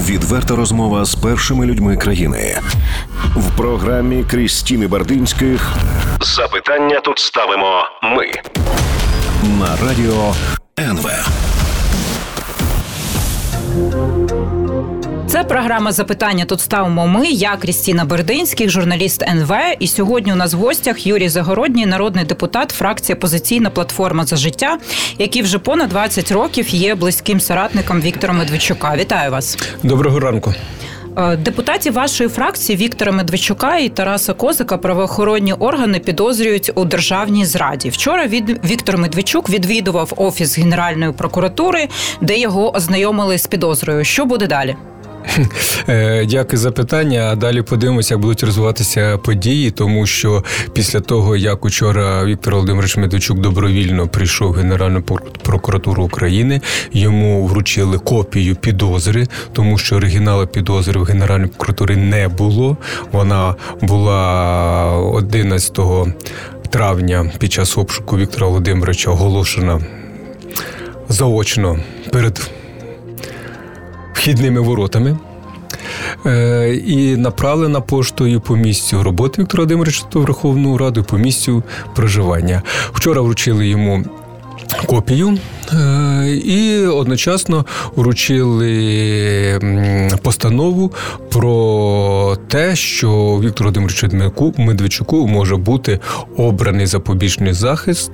Відверта розмова з першими людьми країни в програмі Крістіни Бардинських. Запитання тут ставимо ми на радіо НВ. Це програма запитання. Тут ставимо ми. Я Крістіна Бердинських, журналіст НВ. І сьогодні у нас в гостях Юрій Загородній, народний депутат, фракція Позиційна платформа за життя, який вже понад 20 років є близьким соратником Віктора Медведчука. Вітаю вас. Доброго ранку. Е, Депутатів вашої фракції Віктора Медведчука і Тараса Козика правоохоронні органи підозрюють у державній зраді. Вчора від Віктор Медведчук відвідував офіс Генеральної прокуратури, де його ознайомили з підозрою. Що буде далі? Е, Дякую за питання. А далі подивимося, як будуть розвиватися події, тому що після того, як учора Віктор Володимирович Медведчук добровільно прийшов в Генеральну прокуратуру України, йому вручили копію підозри, тому що оригіналу підозри в Генеральній прокуратурі не було. Вона була 11 травня під час обшуку Віктора Володимировича оголошена заочно перед вхідними воротами. Е, І направлена поштою по місцю роботи Віктора Володимировича до Верховну Раду по місцю проживання. Вчора вручили йому копію е, і одночасно вручили постанову про те, що Віктору Володимировичу Медведчуку може бути обраний запобіжний захист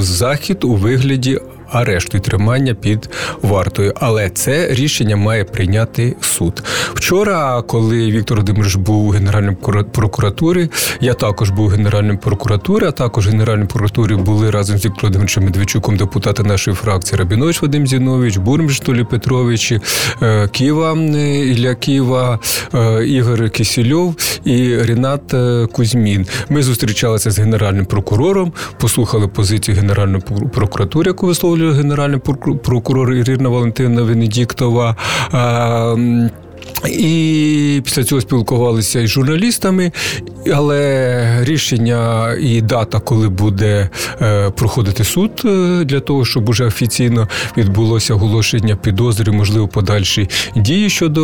захід у вигляді арешту і тримання під вартою. Але це рішення має прийняти суд. Вчора, коли Віктор Володимирович був у Генеральній прокуратурі, я також був у Генеральній прокуратурі, а також в Генеральній прокуратурі були разом з Віктором Володимировичем Медведчуком депутати нашої фракції Рабінович Вадим Зінович, Бурміш Толі Петрович, е, Ківа Ілля Ківа, е, Ігор Кисельов і Рінат е, Кузьмін. Ми зустрічалися з генеральним прокурором, послухали позицію Генеральної прокуратури, яку висловлює генеральний прокур- прокурор Ірина Валентина Венедіктова. І після цього спілкувалися із журналістами, але рішення і дата, коли буде е, проходити суд е, для того, щоб уже офіційно відбулося оголошення підозри, можливо, подальші дії щодо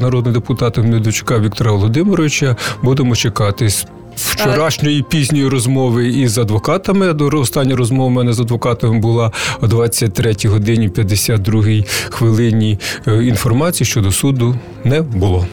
народного депутата Медведчука Віктора Володимировича, будемо чекати. Вчорашньої пізньої розмови із адвокатами. До остання розмова мене з адвокатом була о 23 годині 52 хвилині. Е, Інформації щодо суду не було.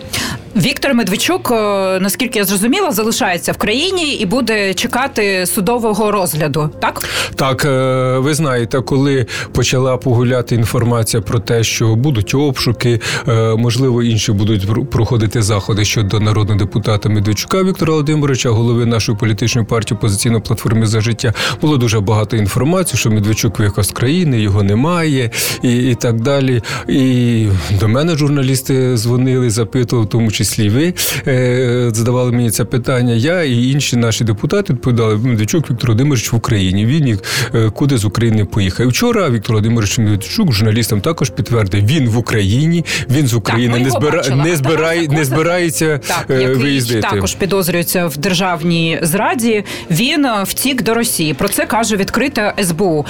Віктор Медведчук, е, наскільки я зрозуміла, залишається в країні і буде чекати судового розгляду. Так Так, е, ви знаєте, коли почала погуляти інформація про те, що будуть обшуки, е, можливо, інші будуть проходити заходи щодо народного депутата Медведчука Віктора Володимировича, голови нашої політичної партії «Опозиційна платформи за життя. Було дуже багато інформації, що Медведчук виїхав з країни, його немає, і, і так далі. І до мене журналісти дзвонили, запитували, тому числі ви е, задавали мені це питання. Я і інші наші депутати відповідали, Медведчук Віктор Володимирович в Україні. Він їх е, куди з України поїхав. Вчора Віктор Володимирович Медведчук журналістам також підтвердив, він в Україні, він з України ми не його збира не збирає, не збирається так, е, виїздити. також підозрюється в державній зраді. Він втік до Росії. Про це каже відкрита СБУ.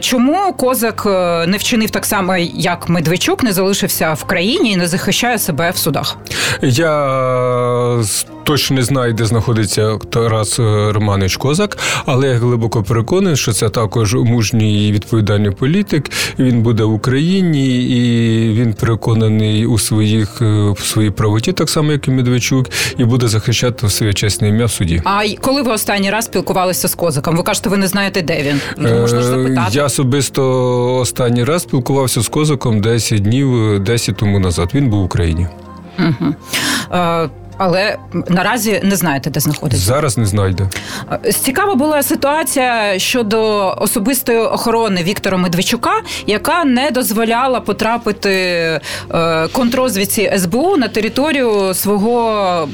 Чому козак не вчинив так само, як Медведчук, не залишився в країні і не захищає себе в судах? Я точно не знаю, де знаходиться Тарас е, Романович Козак, але я глибоко переконаний, що це також мужній і відповідальний політик. Він буде в Україні, і він переконаний у своїх е, в своїй правоті, так само як і Медведчук, і буде захищати своє чесне ім'я в суді. А коли ви останній раз спілкувалися з козаком? Ви кажете, ви не знаєте, де він? Ну, можна ж Е, запитати. Я особисто останній раз спілкувався з Козаком 10 днів, е, 10 тому назад. Він був в Україні. Угу. Е, але наразі не знаєте, де знаходиться. Зараз не знайде. Е, Цікава була ситуація щодо особистої охорони Віктора Медведчука, яка не дозволяла потрапити е, контрозвідці СБУ на територію свого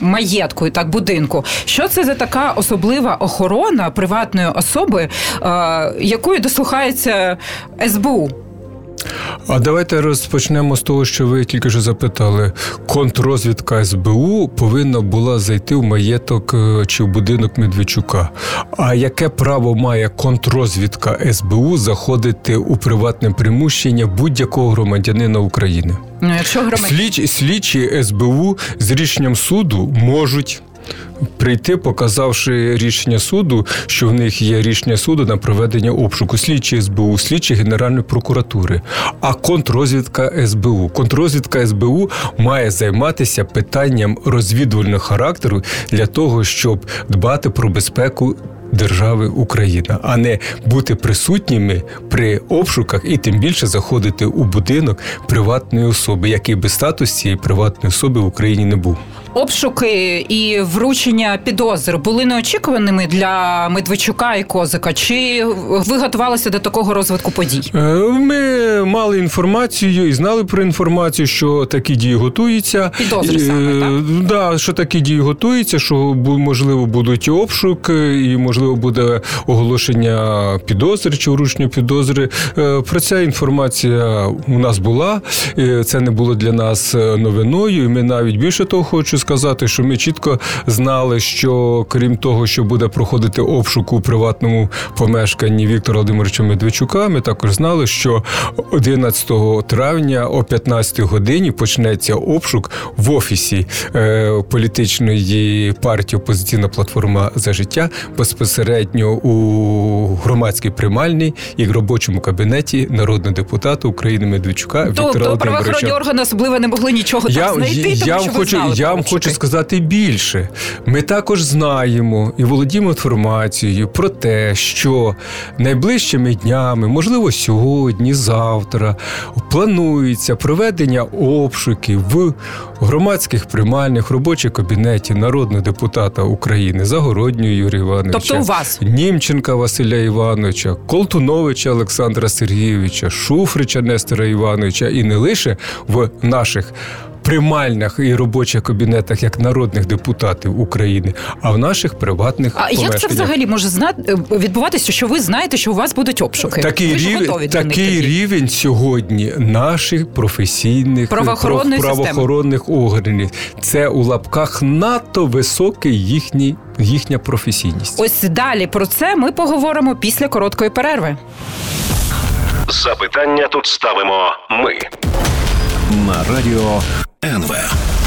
маєтку і так будинку. Що це за така особлива охорона приватної особи, якої дослухається СБУ? А давайте розпочнемо з того, що ви тільки що запитали. Контррозвідка СБУ повинна була зайти в маєток е, чи в будинок Медведчука. А яке право має контррозвідка СБУ заходити у приватне приміщення будь-якого громадянина України? Ну, якщо громадян... Слідчі, слідчі СБУ з рішенням суду можуть. Прийти, показавши рішення суду, що в них є рішення суду на проведення обшуку слідчі СБУ, слідчі Генеральної прокуратури, а контррозвідка СБУ. Контррозвідка СБУ має займатися питанням розвідувального характеру для того, щоб дбати про безпеку держави Україна, а не бути присутніми при обшуках і тим більше заходити у будинок приватної особи, який би статус цієї приватної особи в Україні не був. Обшуки і вручення підозр були неочікуваними для Медведчука і Козика. Чи ви готувалися до такого розвитку подій? Е, Ми мали інформацію і знали про інформацію, що такі дії готуються. Підозри саме, так? Да, що такі дії готуються, що можливо будуть і обшук, і можливо буде оголошення підозри чи вручення підозри. Е, Про ця інформація у нас була. Це не було для нас новиною. І Ми навіть більше того хочу сказати, що ми чітко знали, що крім того, що буде проходити обшук у приватному помешканні Віктора Володимировича Медведчука, ми також знали, що 11 травня о 15 годині почнеться обшук в офісі е, політичної партії Опозиційна платформа за життя безпосередньо у громадській приймальні і в робочому кабінеті народного депутата України Медведчука Віктора Тобто правоохоронні органи особливо не могли нічого Я, там знайти, тому я, що вам ви хочу, знали я вам. Хочу сказати більше. Ми також знаємо і володіємо інформацією про те, що найближчими днями, можливо, сьогодні, завтра, планується проведення обшуків в громадських приймальних робочих кабінеті народного депутата України Загороднього Юрія Івановича, Тобто у вас? Німченка Василя Івановича, Колтуновича Олександра Сергійовича, Шуфрича Нестора Івановича і не лише в наших. Примальних і робочих кабінетах як народних депутатів України, а в наших приватних А як це взагалі може знати відбуватися, що ви знаєте, що у вас будуть обшуки? Такий рівень, такий рівень сьогодні наших професійних Правоохоронної прав- правоохоронних органів. Це у лапках надто високий їхній їхня професійність. Ось далі про це ми поговоримо після короткої перерви. Запитання тут ставимо ми. На радіо НВ.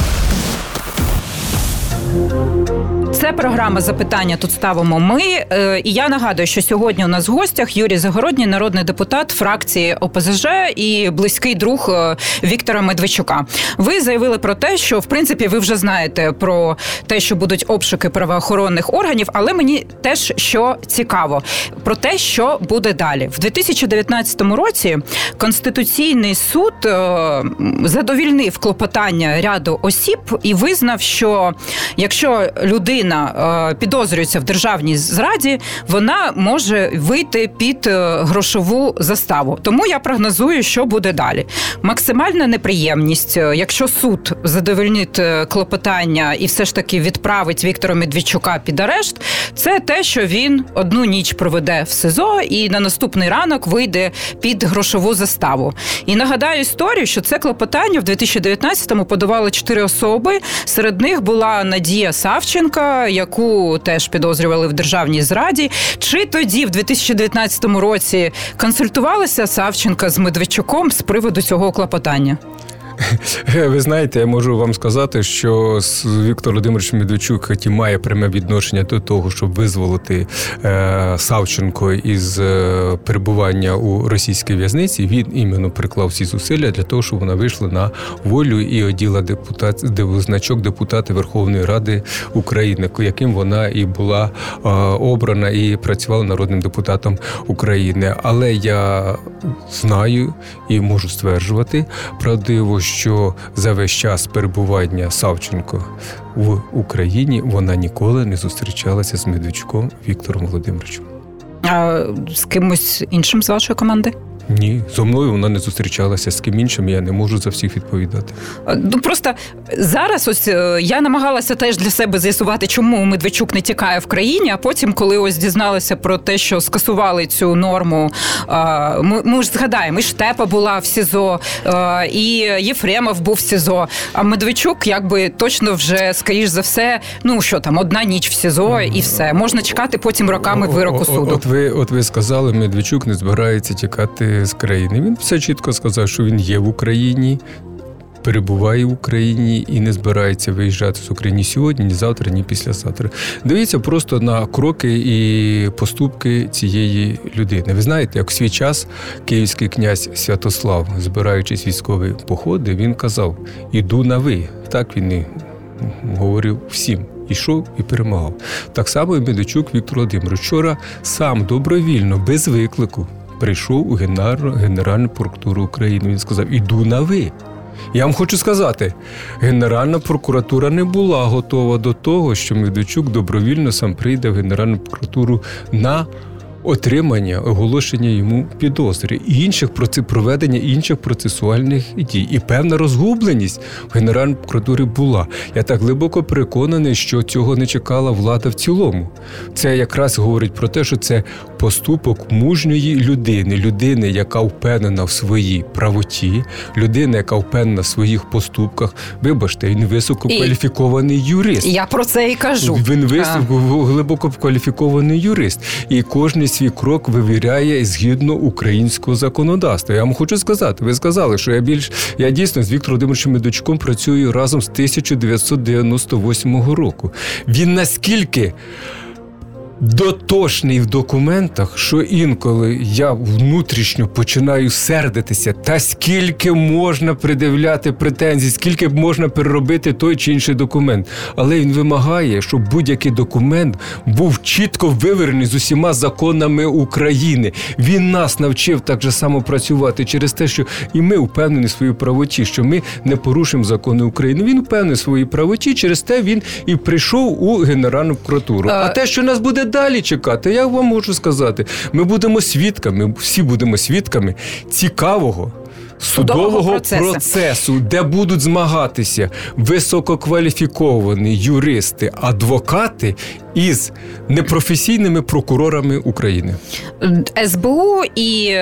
Це програма запитання. Тут ставимо ми. Е, І я нагадую, що сьогодні у нас в гостях Юрій Загородній, народний депутат фракції ОПЗЖ і близький друг е, Віктора Медведчука. Ви заявили про те, що в принципі ви вже знаєте про те, що будуть обшуки правоохоронних органів, але мені теж що цікаво про те, що буде далі в 2019 році. Конституційний суд е, задовільнив клопотання ряду осіб і визнав, що якщо людина е, підозрюється в державній зраді, вона може вийти під е, грошову заставу. Тому я прогнозую, що буде далі. Максимальна неприємність, е, якщо суд задовольнить клопотання і все ж таки відправить Віктора Медведчука під арешт, це те, що він одну ніч проведе в СИЗО і на наступний ранок вийде під грошову заставу. І нагадаю історію, що це клопотання в 2019-му подавали чотири особи. Серед них була Надія Савченка, яку теж підозрювали в державній зраді. Чи тоді, в 2019 році, консультувалася Савченка з Медведчуком з приводу цього клопотання? Ви знаєте, я можу вам сказати, що Віктор Володимирович Медведчук, хоч має пряме відношення до того, щоб визволити е, Савченко із е, перебування у російській в'язниці, він іменно приклав всі зусилля для того, щоб вона вийшла на волю і оділа депутат значок депутата Верховної Ради України, яким вона і була е, обрана і працювала народним депутатом України. Але я знаю і можу стверджувати правдиво, що за весь час перебування Савченко в Україні вона ніколи не зустрічалася з Медведчуком Віктором Володимировичем. А з кимось іншим з вашої команди? Ні, зо мною вона не зустрічалася з ким іншим. Я не можу за всіх відповідати. Ну просто зараз, ось е, я намагалася теж для себе з'ясувати, чому Медведчук не тікає в країні. А потім, коли ось дізналися про те, що скасували цю норму, ми, ми ж згадаємо, і Штепа була в СІЗО, і Єфремов був в СІЗО. А Медведчук, якби точно вже скоріш за все, ну що там, одна ніч в СІЗО, і все можна чекати потім роками вироку суду. От ви, от ви сказали, Медведчук не збирається тікати з країни. Він все чітко сказав, що він є в Україні. Перебуває в Україні і не збирається виїжджати з України ні сьогодні, ні завтра, ні післязавтра. Дивіться просто на кроки і поступки цієї людини. Ви знаєте, як в свій час київський князь Святослав, збираючись військові походи, він казав: Іду на ви. Так він і говорив всім. Ішов і перемагав. Так само і Медведчук Віктор Володимирович вчора сам добровільно, без виклику, прийшов у Генеральну прокуратуру України. Він сказав: Іду на ви. Я вам хочу сказати, Генеральна прокуратура не була готова до того, що Медведчук добровільно сам прийде в Генеральну прокуратуру на отримання оголошення йому підозри і інших проведення інших процесуальних дій. І певна розгубленість в Генеральній прокуратурі була. Я так глибоко переконаний, що цього не чекала влада в цілому. Це якраз говорить про те, що це поступок мужньої людини, людини, яка впевнена в своїй правоті, людина, яка впевнена в своїх поступках. Вибачте, він висококваліфікований юрист. Я про це і кажу. Він високо глибоко кваліфікований юрист, і кожен свій крок вивіряє згідно українського законодавства. Я вам хочу сказати, ви сказали, що я більш я дійсно з Віктором Володимировичем Медочком працюю разом з 1998 року. Він наскільки дотошний в документах, що інколи я внутрішньо починаю сердитися, та скільки можна придивляти претензій, скільки можна переробити той чи інший документ. Але він вимагає, щоб будь-який документ був чітко виверений з усіма законами України. Він нас навчив так же само працювати через те, що і ми впевнені в своїй правоті, що ми не порушимо закони України. Він впевнений в своїй правоті, через те він і прийшов у Генеральну прокуратуру. А, а те, що нас буде далі чекати, я вам можу сказати, ми будемо свідками, всі будемо свідками цікавого. Судового процесу. процесу, де будуть змагатися висококваліфіковані юристи, адвокати із непрофесійними прокурорами України. СБУ і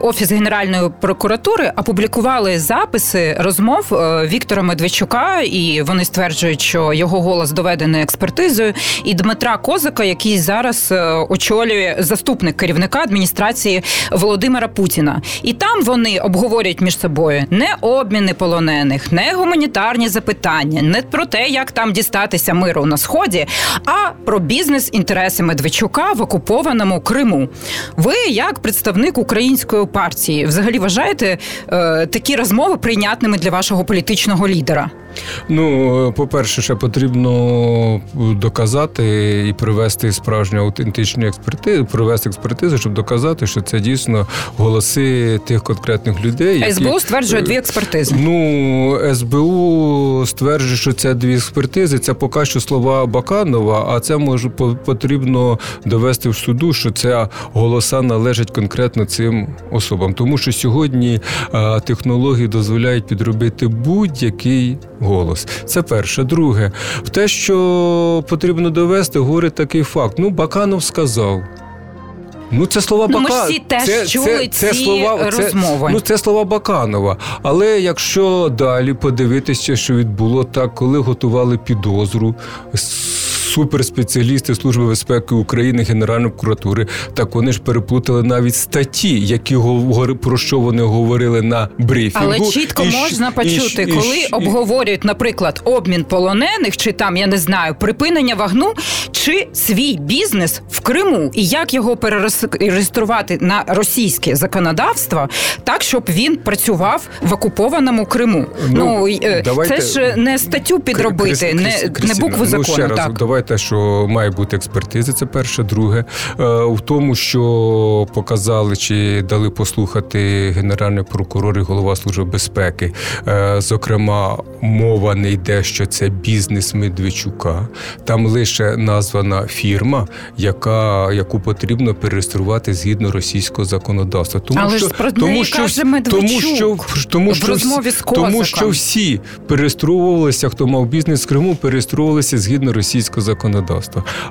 Офіс Генеральної прокуратури опублікували записи розмов е, Віктора Медведчука, і вони стверджують, що його голос доведений експертизою, і Дмитра Козака, який зараз е, очолює заступник керівника адміністрації Володимира Путіна. І там вони обговорюють між собою не обміни полонених, не гуманітарні запитання, не про те, як там дістатися миру на сході, а про бізнес-інтереси Медведчука в окупованому Криму. Ви, як представник української партії, взагалі вважаєте е, такі розмови прийнятними для вашого політичного лідера? Ну, по-перше, ще потрібно доказати і привести справжню аутентичну експертизу, провести експертизу, щоб доказати, що це дійсно голоси тих конкретних людей. Які... СБУ стверджує дві експертизи. Ну, СБУ стверджує, що це дві експертизи. Це поки що слова Баканова, а це може потрібно довести в суду, що це голоса належать конкретно цим особам. Тому що сьогодні технології дозволяють підробити будь-який голос. Це перше. Друге, в те, що потрібно довести, говорить такий факт. Ну, Баканов сказав. Ну, це слова ну, Бака... Ми всі теж це, чули це, це ці слова, розмови. Ну, це слова Баканова. Але якщо далі подивитися, що відбуло так, коли готували підозру суперспеціалісти Служби безпеки України, Генеральної прокуратури, так вони ж переплутали навіть статті, які про що вони говорили на брифінгу. Але чітко і, можна почути, і, коли і, обговорюють, наприклад, обмін полонених, чи там я не знаю, припинення вагну, чи свій бізнес в Криму, і як його перереєструвати на російське законодавство, так щоб він працював в окупованому Криму. Ну, ну е, давайте, це ж не статтю підробити, Крис, не, не букву ну, закону. Ще раз, так. давайте те, що має бути експертиза, це перше. Друге, в тому, що показали чи дали послухати генеральний прокурор і голова служби безпеки. Зокрема, мова не йде, що це бізнес Медведчука. Там лише названа фірма, яка яку потрібно перереєструвати згідно російського законодавства. Тому Але що про тому, що каже тому, що тому, що, в розмові з тому, що всі перереєструвалися, хто мав бізнес в Криму, перереєструвалися згідно російського законодавства.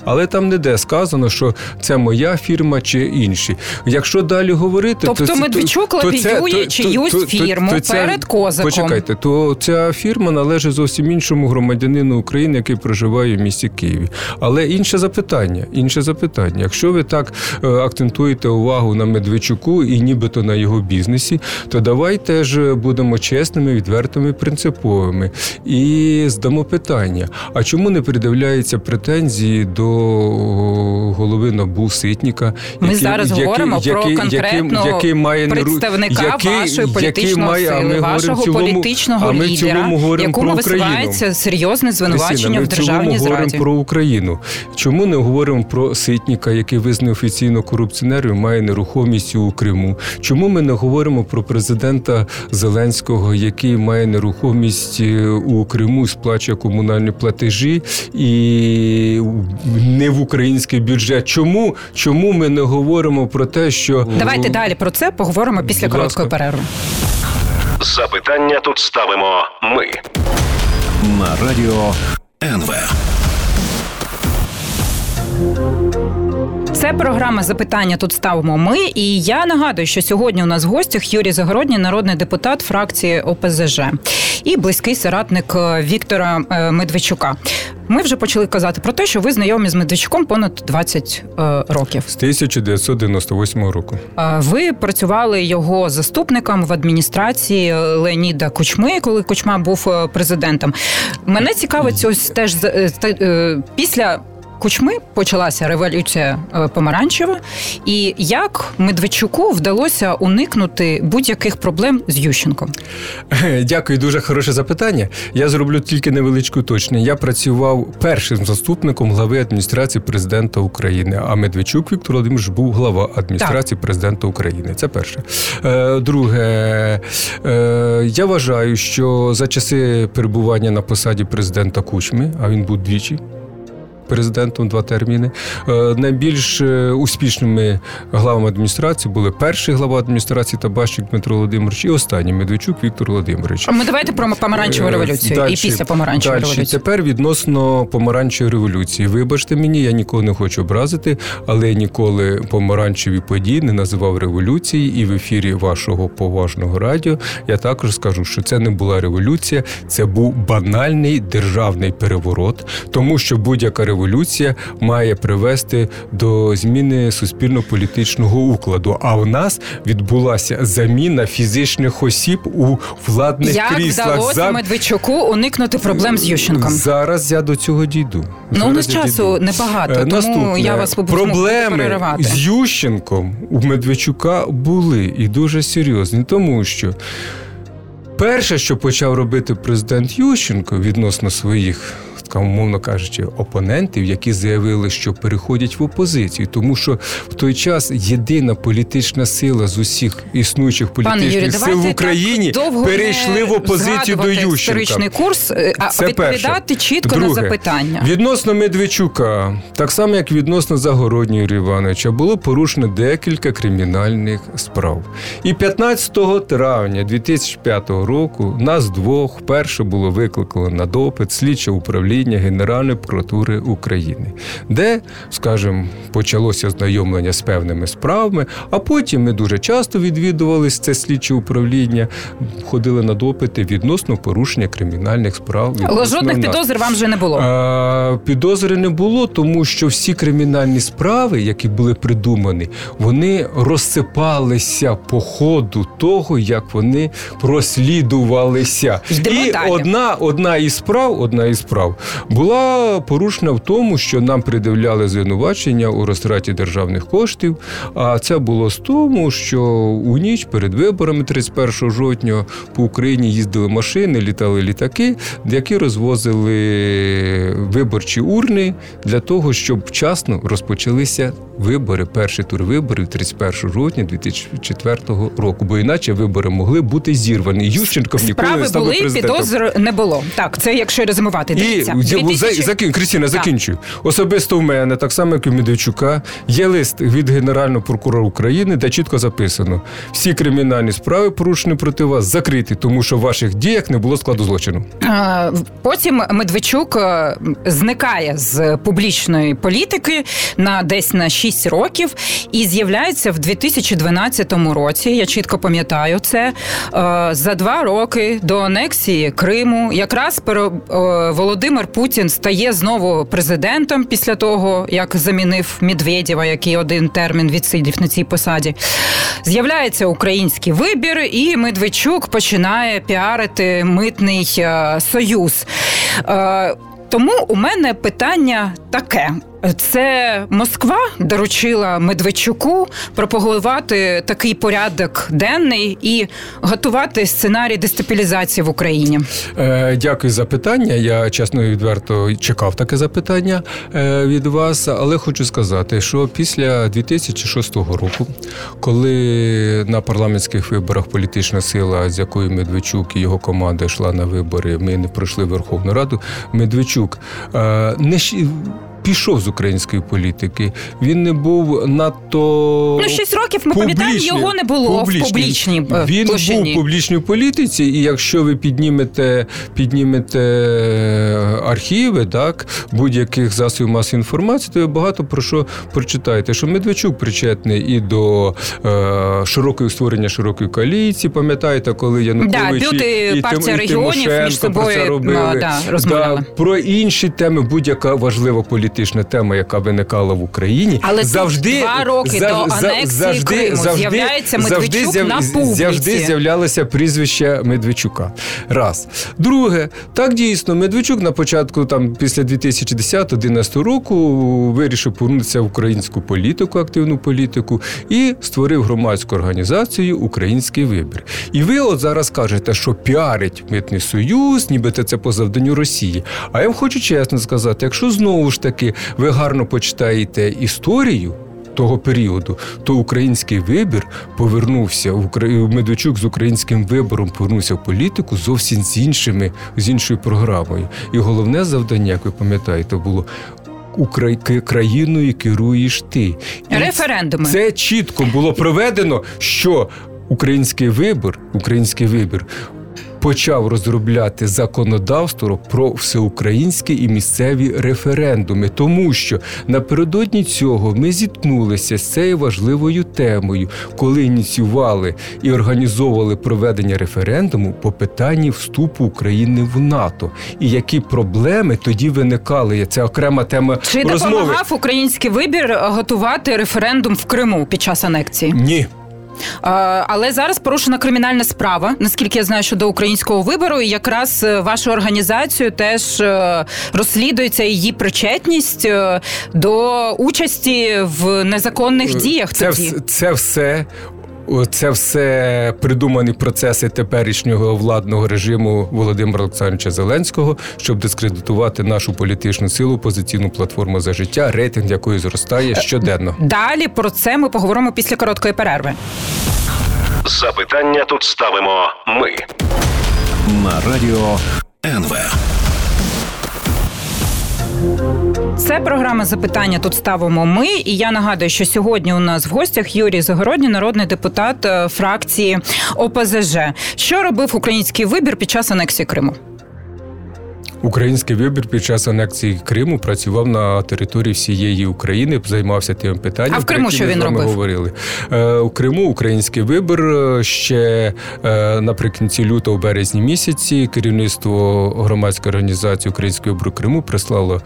Але там не де сказано, що це моя фірма чи інші. Якщо далі говорити, тобто то Медведчук лобіює чиюсь фірму то, то, перед козаком. Почекайте, то ця фірма належить зовсім іншому громадянину України, який проживає в місті Києві. Але інше запитання, інше запитання. Якщо ви так е, акцентуєте увагу на Медведчуку і нібито на його бізнесі, то давайте ж будемо чесними, відвертими, принциповими і здамо питання: а чому не передивляються претензії до голови НАБУ Ситніка? Ми який, зараз який, говоримо який, про конкретно який має представника який, вашої політичної має, сили, вашого цілому, політичного лідера, якому висувається серйозне звинувачення в державній зраді. Ми говоримо про Україну. Чому не говоримо про Ситніка, який визнав офіційно корупціонером, має нерухомість у Криму? Чому ми не говоримо про президента Зеленського, який має нерухомість е, у Криму, сплачує комунальні платежі і не в український бюджет? Чому Чому ми не говоримо про те, що давайте далі про це поговоримо після короткої перерви? Запитання тут ставимо ми на радіо НВ. Це програма запитання. Тут ставимо ми. І я нагадую, що сьогодні у нас в гостях Юрій Загородній, народний депутат фракції ОПЗЖ і близький соратник е, Віктора е, Медведчука. Ми вже почали казати про те, що ви знайомі з Медведчуком понад 20 е, років з 1998 року. Ви працювали його заступником в адміністрації Леоніда Кучми, коли Кучма був президентом. Мене цікавить ось теж після Кучми почалася революція е, помаранчева, і як Медведчуку вдалося уникнути будь-яких проблем з Ющенком? Дякую, дуже хороше запитання. Я зроблю тільки невеличку уточнення. Я працював першим заступником глави адміністрації президента України. А Медведчук Віктор Володимирович був глава адміністрації так. президента України. Це перше. Е, друге, е, я вважаю, що за часи перебування на посаді президента Кучми, а він був двічі президентом два терміни. Е, найбільш е, успішними главами адміністрації були перший глава адміністрації Табащик Дмитро Володимирович і останній Медведчук Віктор Володимирович. А ми давайте про помаранчеву е, революцію дальше, і після помаранчевої революції. Тепер відносно помаранчевої революції. Вибачте мені, я нікого не хочу образити, але ніколи помаранчеві події не називав революції. І в ефірі вашого поважного радіо я також скажу, що це не була революція, це був банальний державний переворот, тому що будь-яка революція революція має привести до зміни суспільно-політичного укладу. А в нас відбулася заміна фізичних осіб у владних Як кріслах. Як вдалося За... Медведчуку уникнути проблем з Ющенком? Зараз я до цього дійду. Ну у нас часу небагато, тому Наступне. я вас проблеми з Ющенком у Медведчука були і дуже серйозні, тому що. Перше, що почав робити президент Ющенко відносно своїх умовно кажучи, опонентів, які заявили, що переходять в опозицію, тому що в той час єдина політична сила з усіх існуючих політичних Юрій, сил в Україні перейшли в опозицію до Ющенка. історичний курс, е, а Це відповідати перше. чітко Друге, на запитання відносно Медведчука, так само як відносно Загороднього Юрія Івановича, було порушено декілька кримінальних справ. І 15 травня 2005 року нас двох вперше було викликано на допит слідче управління управління Генеральної прокуратури України, де, скажімо, почалося знайомлення з певними справами, а потім ми дуже часто відвідувалися це слідче управління, ходили на допити відносно порушення кримінальних справ. Але жодних підозр вам вже не було. А, Підозри не було, тому що всі кримінальні справи, які були придумані, вони розсипалися по ходу того, як вони прослідувалися. Йдемо І далі. одна одна із справ, одна із справ була порушена в тому, що нам придивляли звинувачення у розтраті державних коштів. А це було з тому, що у ніч перед виборами 31 жовтня по Україні їздили машини, літали літаки, які розвозили виборчі урни для того, щоб вчасно розпочалися вибори, перший тур виборів 31 жовтня 2004 року. Бо іначе вибори могли бути зірвані. Ющенко ніколи Справи не став були, президентом. підозр не було. Так, це якщо резюмувати. І Дивіться, за- 2000 закін, Крістіна, закінчую. Особисто в мене, так само як і в Медведчука, є лист від Генерального прокурора України, де чітко записано: всі кримінальні справи, порушені проти вас, закриті, тому що в ваших діях не було складу злочину. Е, Потім Медведчук е, зникає з публічної політики на десь на 6 років і з'являється в 2012 році. Я чітко пам'ятаю це е, за два роки до анексії Криму. Якраз е, Володимир Путін стає знову президентом після того, як замінив Медведєва, який один термін відсидів на цій посаді. З'являється український вибір, і Медведчук починає піарити митний е, союз. Тому у мене питання таке: це Москва доручила Медведчуку пропагувати такий порядок денний і готувати сценарій дестабілізації в Україні. Е, дякую за питання. Я чесно і відверто чекав таке запитання е, від вас, але хочу сказати, що після 2006 року, коли на парламентських виборах політична сила, з якою Медведчук і його команда йшла на вибори, ми не пройшли Верховну Раду. Медведчук е, не Пішов з української політики. Він не був надто Ну, 6 років ми пам'ятаємо, його не було в публічній е, Він площині. був в публічній політиці, і якщо ви піднімете, піднімете е, архіви, так будь-яких засобів масової інформації, то ви багато про що прочитаєте. Що Медведчук причетний і до е, широкої створення широкої коаліції. Пам'ятаєте, коли Янукович Да, і, і, партія і регіонів між про це робили. ну, да, розмовляли. про інші теми, будь-яка важлива політична тема, яка виникала в Україні, Але завжди два роки до анексії Криму з'являється Медведчук з'яв- на публіці. завжди з'являлося прізвище Медведчука. Раз. Друге, так дійсно, Медведчук на початку, там, після 2010-2011 року, вирішив повернутися в українську політику, активну політику, і створив громадську організацію Український вибір. І ви от зараз кажете, що піарить митний союз, нібито це по завданню Росії. А я вам хочу чесно сказати, якщо знову ж таки ви гарно почитаєте історію того періоду, то український вибір повернувся Медведчук з українським вибором повернувся в політику зовсім з іншими з іншою програмою. І головне завдання, як ви пам'ятаєте, було. Країною керуєш ти. І Референдуми. Це чітко було проведено, що український вибір, український вибір почав розробляти законодавство про всеукраїнські і місцеві референдуми, тому що напередодні цього ми зіткнулися з цією важливою темою, коли ініціювали і організовували проведення референдуму по питанні вступу України в НАТО. І які проблеми тоді виникали? Це окрема тема Чи розмови. допомагав український вибір готувати референдум в Криму під час анексії? Ні. Е, Але зараз порушена кримінальна справа, наскільки я знаю, щодо українського вибору, і якраз е, вашу організацію теж е, розслідується її причетність до участі в незаконних діях. Це, тоді. це все. Це все придумані процеси теперішнього владного режиму Володимира Олександровича Зеленського, щоб дискредитувати нашу політичну силу, позиційну платформу за життя, рейтинг якої зростає щоденно. Далі про це ми поговоримо після короткої перерви. Запитання тут ставимо ми. На радіо НВ. Це програма запитання. Тут ставимо ми. І я нагадую, що сьогодні у нас в гостях Юрій Загородній, народний депутат е, фракції ОПЗЖ. Що робив український вибір під час анексії Криму? Український вибір під час анексії Криму працював на території всієї України, займався тим питанням. А в Криму що він робив? говорили. Е, у Криму український вибір е, ще е, наприкінці лютого, березні місяці керівництво громадської організації Український вибір Криму прислало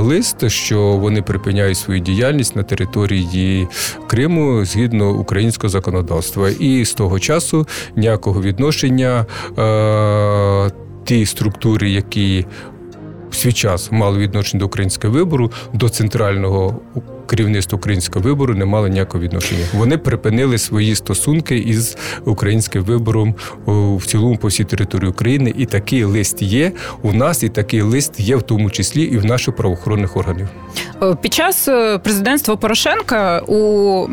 лист, що вони припиняють свою діяльність на території Криму згідно українського законодавства. І з того часу ніякого відношення. Ті структури, які свій час мали відношення до українського вибору, до центрального керівництва українського вибору не мали ніякого відношення. Вони припинили свої стосунки із українським вибором в цілому по всій території України. І такий лист є у нас, і такий лист є в тому числі і в наших правоохоронних органів. Е, під час е, президентства Порошенка у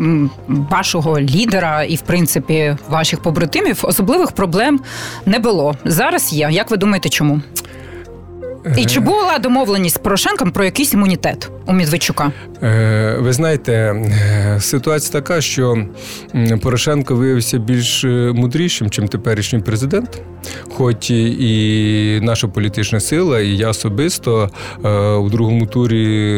вашого лідера і, в принципі, ваших побратимів особливих проблем не було. Зараз є. Як ви думаєте, чому? І чи була домовленість з Порошенком про якийсь імунітет у Медведчука? Е, ви знаєте, е, ситуація така, що Порошенко виявився більш е, мудрішим, ніж теперішній президент. Хоч і наша політична сила, і я особисто у другому турі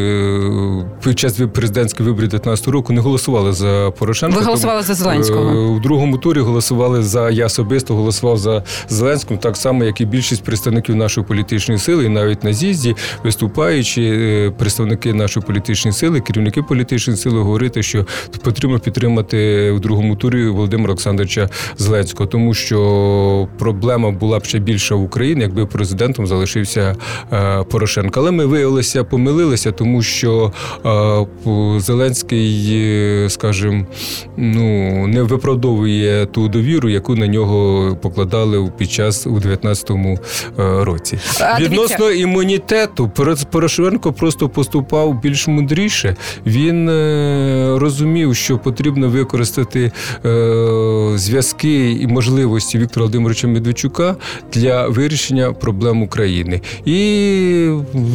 під час президентської виборів 19 року не голосували за Порошенка. Ви голосували тому, за Зеленського? У другому турі голосували за я особисто голосував за Зеленського, так само, як і більшість представників нашої політичної сили навіть на з'їзді, виступаючи, представники нашої політичної сили, керівники політичної сили, говорити, що потрібно підтримати в другому турі Володимира Олександровича Зеленського, тому що проблема була б ще більша в Україні, якби президентом залишився е, Порошенко. Але ми виявилися, помилилися, тому що е, Зеленський, скажімо, ну не виправдовує ту довіру, яку на нього покладали під час у 19-му році. А, Відносно імунітету, Порошенко просто поступав більш мудріше. Він е, розумів, що потрібно використати е, зв'язки і можливості Віктора Володимировича Медведчука для вирішення проблем України. І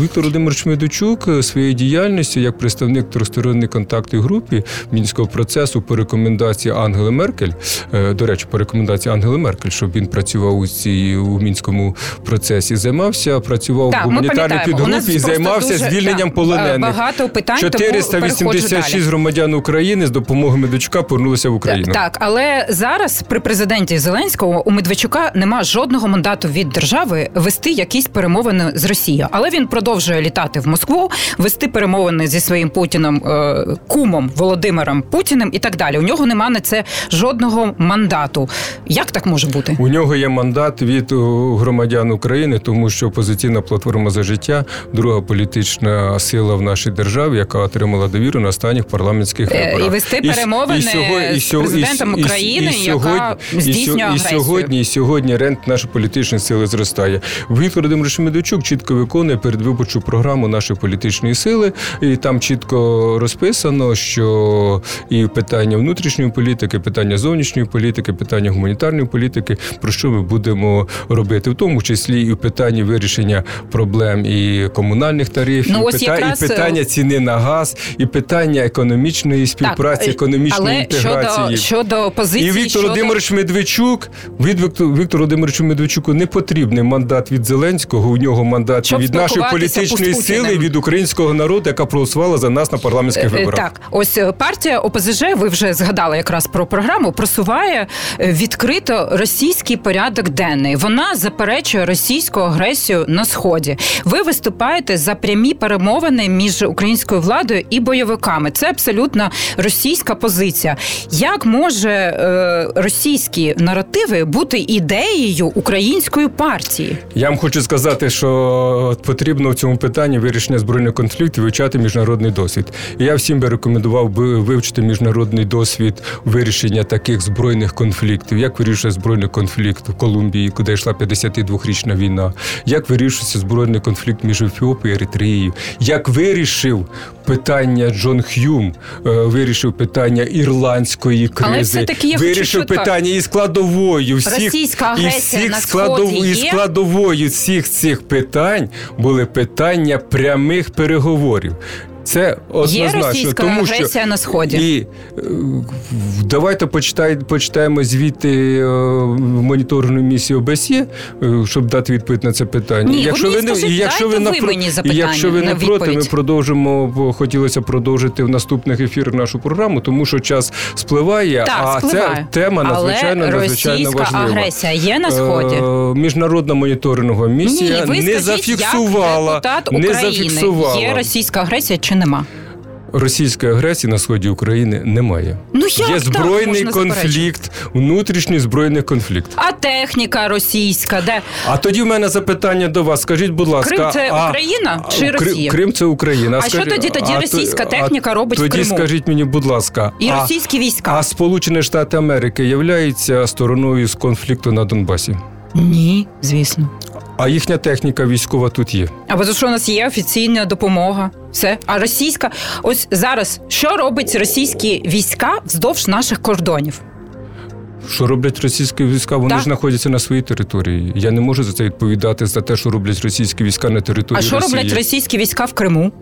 Віктор Володимирович Медведчук своєю діяльністю як представник тристоронньої контактної групи мінського процесу по рекомендації Ангели Меркель, е, до речі, по рекомендації Ангели Меркель, щоб він працював у цій у мінському процесі, займався працював працював так, в гуманітарній підгрупі і займався дуже, звільненням так, полонених. Багато питань 486 громадян України з допомогою Медведчука повернулися в Україну. Так, так, але зараз при президенті Зеленського у Медведчука нема жодного мандату від держави вести якісь перемовини з Росією. Але він продовжує літати в Москву, вести перемовини зі своїм Путіном е, кумом Володимиром Путіним і так далі. У нього нема на це жодного мандату. Як так може бути? У нього є мандат від громадян України, тому що опозиційна платформа за життя, друга політична сила в нашій державі, яка отримала довіру на останніх парламентських е, виборах. І вести перемовини і, сьогодні, з президентом і, України, і, яка здійснює агресію. І сьогодні, і сьогодні рент нашої політичної сили зростає. Віктор Володимирович Медведчук чітко виконує передвиборчу програму нашої політичної сили, і там чітко розписано, що і питання внутрішньої політики, питання зовнішньої політики, питання гуманітарної політики, про що ми будемо робити, в тому числі і в питанні вирішення проблем і комунальних тарифів, ну, і, питання, і питання ціни на газ, і питання економічної співпраці, так, економічної але інтеграції. Щодо, щодо позиції, і Віктор щодо... Володимирович Медведчук від Віктор Володимировичу Медведчуку не потрібний мандат від Зеленського. У нього мандат Щоб від нашої політичної сили, від українського народу, яка проголосувала за нас на парламентських е, виборах. Так, ось е, партія ОПЗЖ, ви вже згадали якраз про програму. Просуває е, відкрито російський порядок денний. Вона заперечує російську агресію на сході. Ви виступаєте за прямі перемовини між українською владою і бойовиками. Це абсолютно російська позиція. Як може е, російські наративи бути ідеєю української партії? Я вам хочу сказати, що потрібно в цьому питанні вирішення збройних конфліктів вивчати міжнародний досвід. Я всім би рекомендував би вивчити міжнародний досвід вирішення таких збройних конфліктів. Як вирішує збройний конфлікт в Колумбії, куди йшла 52-річна війна? Як вирішується збройний конфлікт між Ефіопією і Еритреєю? Як вирішив питання Джон Х'юм, е, вирішив питання ірландської кризи, Але вирішив питання і складовою всіх Російська агресія і всіх складов, і складовою всіх цих питань були питання прямих переговорів. Це однозначно, Є російська тому агресія на сході. І е, давайте почитай, почитаємо звіти е, моніторної місії ОБСЄ, е, щоб дати відповідь на це питання. Ні, якщо ви не- скажіть, і якщо ви напро- мені і запитання якщо ви не проти, ми продовжимо. бо Хотілося продовжити в наступних ефірах нашу програму, тому що час спливає, Так, а спливає. ця тема надзвичайно Але надзвичайно важлива. агресія є на сході. Е, Міжнародна моніторингова місія Ні, ви не скажіть, зафіксувала, як депутат не зафіксувала. є російська агресія чи нема? Російської агресії на сході України немає. Ну, як Є так збройний можна конфлікт, внутрішній збройний конфлікт. А техніка російська, де А тоді в мене запитання до вас. Скажіть, будь ласка, Крим це а, Україна чи Росія? Крим це Україна. А що тоді- тоді то- російська а техніка робить в тоді Криму? скажіть мені, будь ласка, і а, російські війська? а Сполучені Штати Америки являються стороною з конфлікту на Донбасі? Ні, звісно. А їхня техніка військова тут є. А за що у нас є офіційна допомога? Все. А російська, ось зараз що робить російські війська вздовж наших кордонів? Що роблять російські війська? Вони Так. ж знаходяться на своїй території. Я не можу за це відповідати за те, що роблять російські війська на території А що Росії. роблять російські війська в Криму?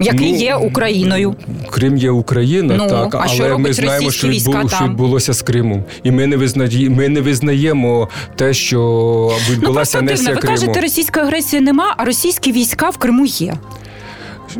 Який Ну, є Україною? Крим є Україна, Ну, так, а що але ми знаємо, що, відбуло, що відбулося з Кримом. І ми не визнаємо, ми не визнаємо те, що Ну відбулася ну, анексія Криму. ви кажете, російської агресії нема, а російські війська в Криму є.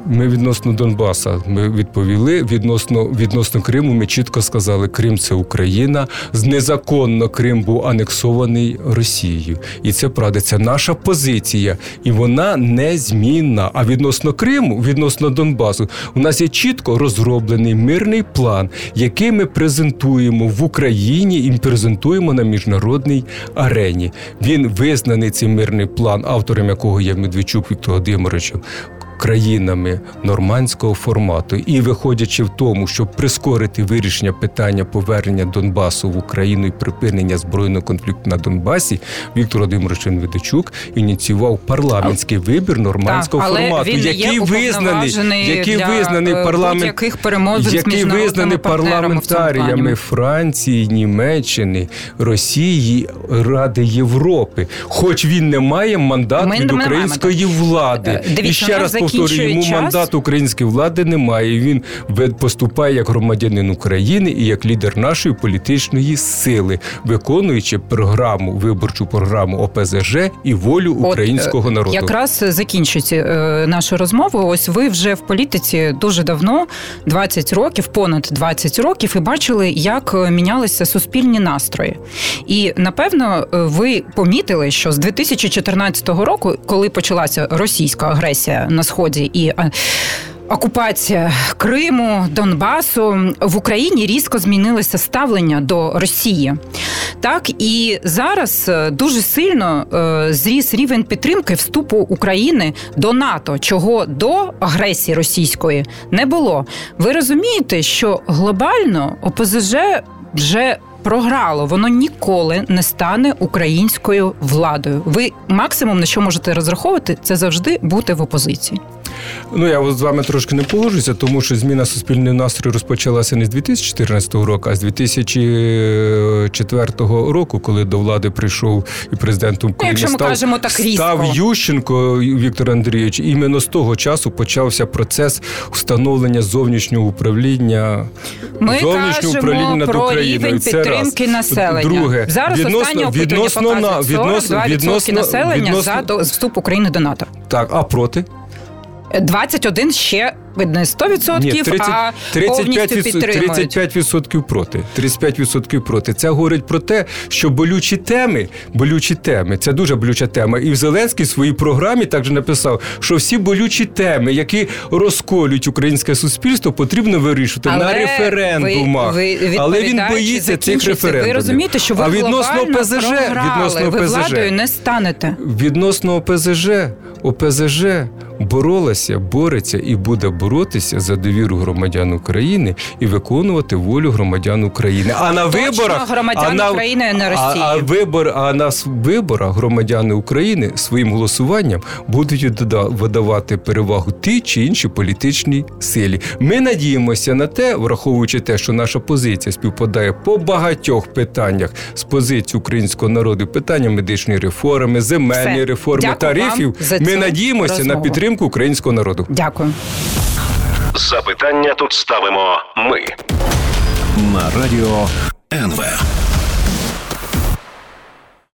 Ми відносно Донбаса ми відповіли. Відносно відносно Криму, ми чітко сказали, Крим це Україна. Незаконно Крим був анексований Росією, і це правда. Це наша позиція, і вона незмінна. А відносно Криму, відносно Донбасу, у нас є чітко розроблений мирний план, який ми презентуємо в Україні і презентуємо на міжнародній арені. Він визнаний цей мирний план, автором якого є Медведчук Віктор Володимирович країнами нормандського формату, і виходячи в тому, щоб прискорити вирішення питання повернення Донбасу в Україну і припинення збройного конфлікту на Донбасі, Віктор Володимирович Медведчук ініціював парламентський вибір нормандського але формату, він не є який визнаний, який для, визнаний е, парламент, який визнаний парламентаріями. Франції, Німеччини, Росії, Ради Європи, хоч він не має мандат Ми від української влади. Е, дивіться, і ще раз повторюю, йому час. мандат української влади немає. Він поступає як громадянин України і як лідер нашої політичної сили, виконуючи програму, виборчу програму ОПЗЖ і волю українського е, народу. Якраз закінчується е, нашу розмову. Ось ви вже в політиці дуже давно, 20 років, понад 20 років, і бачили, як е, мінялися суспільні настрої. І напевно е, ви помітили, що з 2014 року, коли почалася російська агресія на сході і. е, Окупація Криму, Донбасу в Україні різко змінилося ставлення до Росії. Так і зараз е, дуже сильно е, зріс рівень підтримки вступу України до НАТО, чого до агресії російської не було. Ви розумієте, що глобально ОПЗЖ вже програло, воно ніколи не стане українською владою. Ви максимум на що можете розраховувати, це завжди бути в опозиції. Ну я з вами трошки не погоджуюся, тому що зміна суспільного настрою розпочалася не з 2014 року, а з 2004 року, коли до влади прийшов і президентом України якщо ми став, кажемо так різко. став Ющенко Віктор Андрійович. Іменно з того часу почався процес встановлення зовнішнього управління Ми зовнішнього управління над про Україною. рівень Це раз. населення. Друге, зараз останнє опитування показує 42% населення за до вступ України до НАТО. так, а проти 21 ще не 100%, Ні, 30, а 35, повністю підтримують. 35% проти. 35% проти. Це говорить про те, що болючі теми, болючі теми, це дуже болюча тема. І в Зеленський в своїй програмі також написав, що всі болючі теми, які розколюють українське суспільство, потрібно вирішувати Але на референдумах. ви- ви Але він боїться цих референдумів. Ви розумієте, що ви а відносно ОПЗЖ, програли, відносно ви ОПЗЖ, владою не станете. Відносно ОПЗЖ, ОПЗЖ боролася, бореться і буде боротися за довіру громадян України і виконувати волю громадян України. А на Точно виборах громадян а на, України, а не Росії. а вибор, а на виборах громадяни України своїм голосуванням будуть видавати перевагу тій чи іншій політичній силі. Ми надіємося на те, враховуючи те, що наша позиція співпадає по багатьох питаннях з позиції українського народу, питання медичної реформи, земельної Все. реформи, Дякую тарифів. Ми надіємося на підтримку українського народу. Дякую. Запитання тут ставимо ми на радіо НВ.